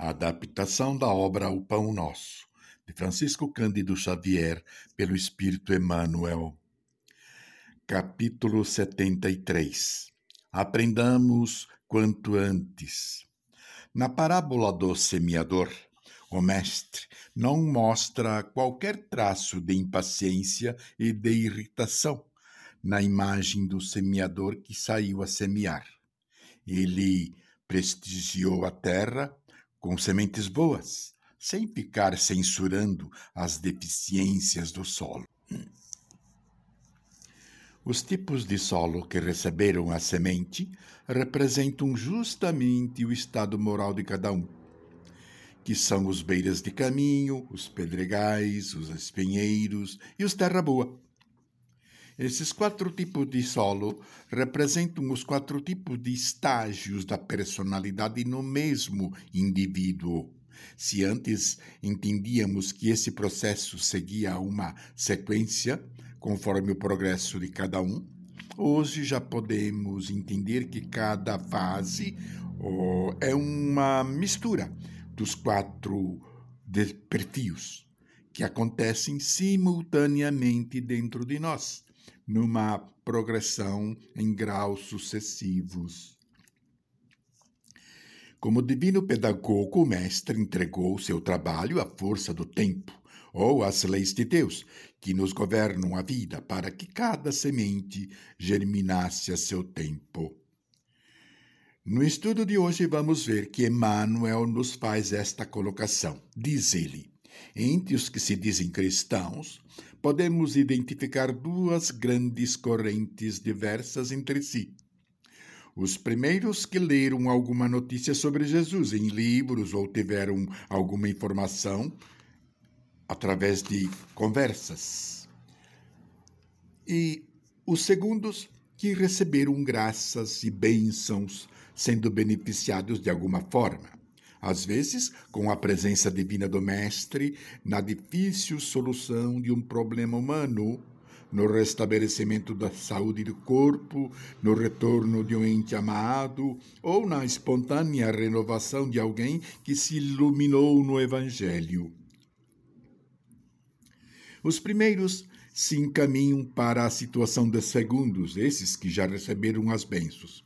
A adaptação da obra O Pão Nosso, de Francisco Cândido Xavier, pelo Espírito Emmanuel. Capítulo 73 Aprendamos quanto antes. Na parábola do semeador, o mestre não mostra qualquer traço de impaciência e de irritação na imagem do semeador que saiu a semear. Ele prestigiou a terra com sementes boas, sem ficar censurando as deficiências do solo. Os tipos de solo que receberam a semente representam justamente o estado moral de cada um, que são os beiras de caminho, os pedregais, os espinheiros e os terra boa. Esses quatro tipos de solo representam os quatro tipos de estágios da personalidade no mesmo indivíduo. Se antes entendíamos que esse processo seguia uma sequência, conforme o progresso de cada um, hoje já podemos entender que cada fase oh, é uma mistura dos quatro perfis que acontecem simultaneamente dentro de nós numa progressão em graus sucessivos. Como divino pedagogo, o mestre entregou seu trabalho à força do tempo, ou às leis de Deus, que nos governam a vida, para que cada semente germinasse a seu tempo. No estudo de hoje, vamos ver que Emmanuel nos faz esta colocação. Diz ele: entre os que se dizem cristãos, podemos identificar duas grandes correntes diversas entre si. Os primeiros que leram alguma notícia sobre Jesus em livros ou tiveram alguma informação através de conversas. E os segundos que receberam graças e bênçãos sendo beneficiados de alguma forma às vezes com a presença divina do Mestre na difícil solução de um problema humano, no restabelecimento da saúde do corpo, no retorno de um ente amado ou na espontânea renovação de alguém que se iluminou no Evangelho. Os primeiros se encaminham para a situação dos segundos, esses que já receberam as bênçãos.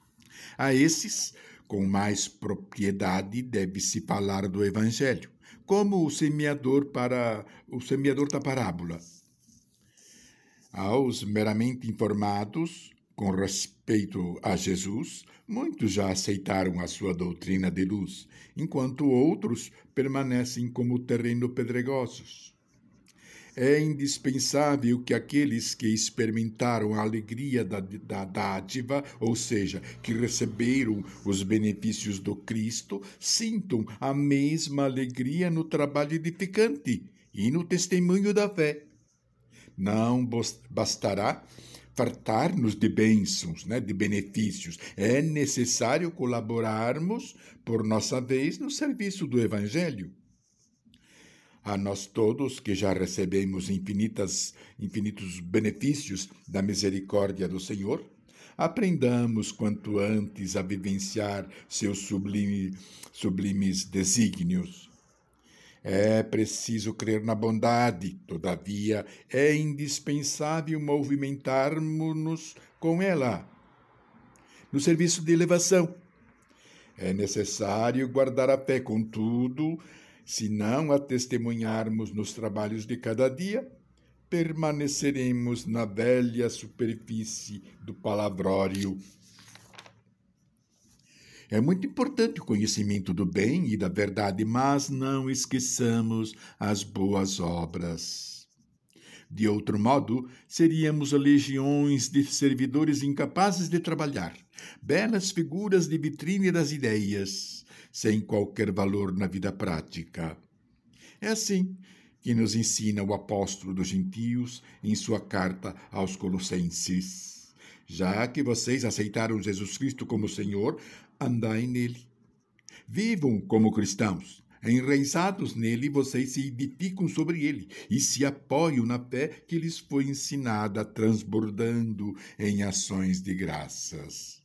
A esses, com mais propriedade deve-se falar do Evangelho, como o semeador para o semeador da parábola. Aos meramente informados com respeito a Jesus, muitos já aceitaram a sua doutrina de luz, enquanto outros permanecem como terreno pedregosos é indispensável que aqueles que experimentaram a alegria da, da dádiva, ou seja, que receberam os benefícios do Cristo, sintam a mesma alegria no trabalho edificante e no testemunho da fé. Não bastará fartar-nos de bênçãos, né, de benefícios. É necessário colaborarmos, por nossa vez, no serviço do Evangelho a nós todos que já recebemos infinitas, infinitos benefícios da misericórdia do Senhor, aprendamos quanto antes a vivenciar seus sublime, sublimes desígnios. É preciso crer na bondade, todavia é indispensável movimentarmos-nos com ela. No serviço de elevação, é necessário guardar a fé, contudo, se não a testemunharmos nos trabalhos de cada dia, permaneceremos na velha superfície do palavrório. É muito importante o conhecimento do bem e da verdade, mas não esqueçamos as boas obras. De outro modo, seríamos legiões de servidores incapazes de trabalhar, belas figuras de vitrine das ideias sem qualquer valor na vida prática. É assim que nos ensina o apóstolo dos gentios em sua carta aos Colossenses. Já que vocês aceitaram Jesus Cristo como Senhor, andai nele. Vivam como cristãos. Enraizados nele, vocês se edificam sobre ele e se apoiam na fé que lhes foi ensinada, transbordando em ações de graças.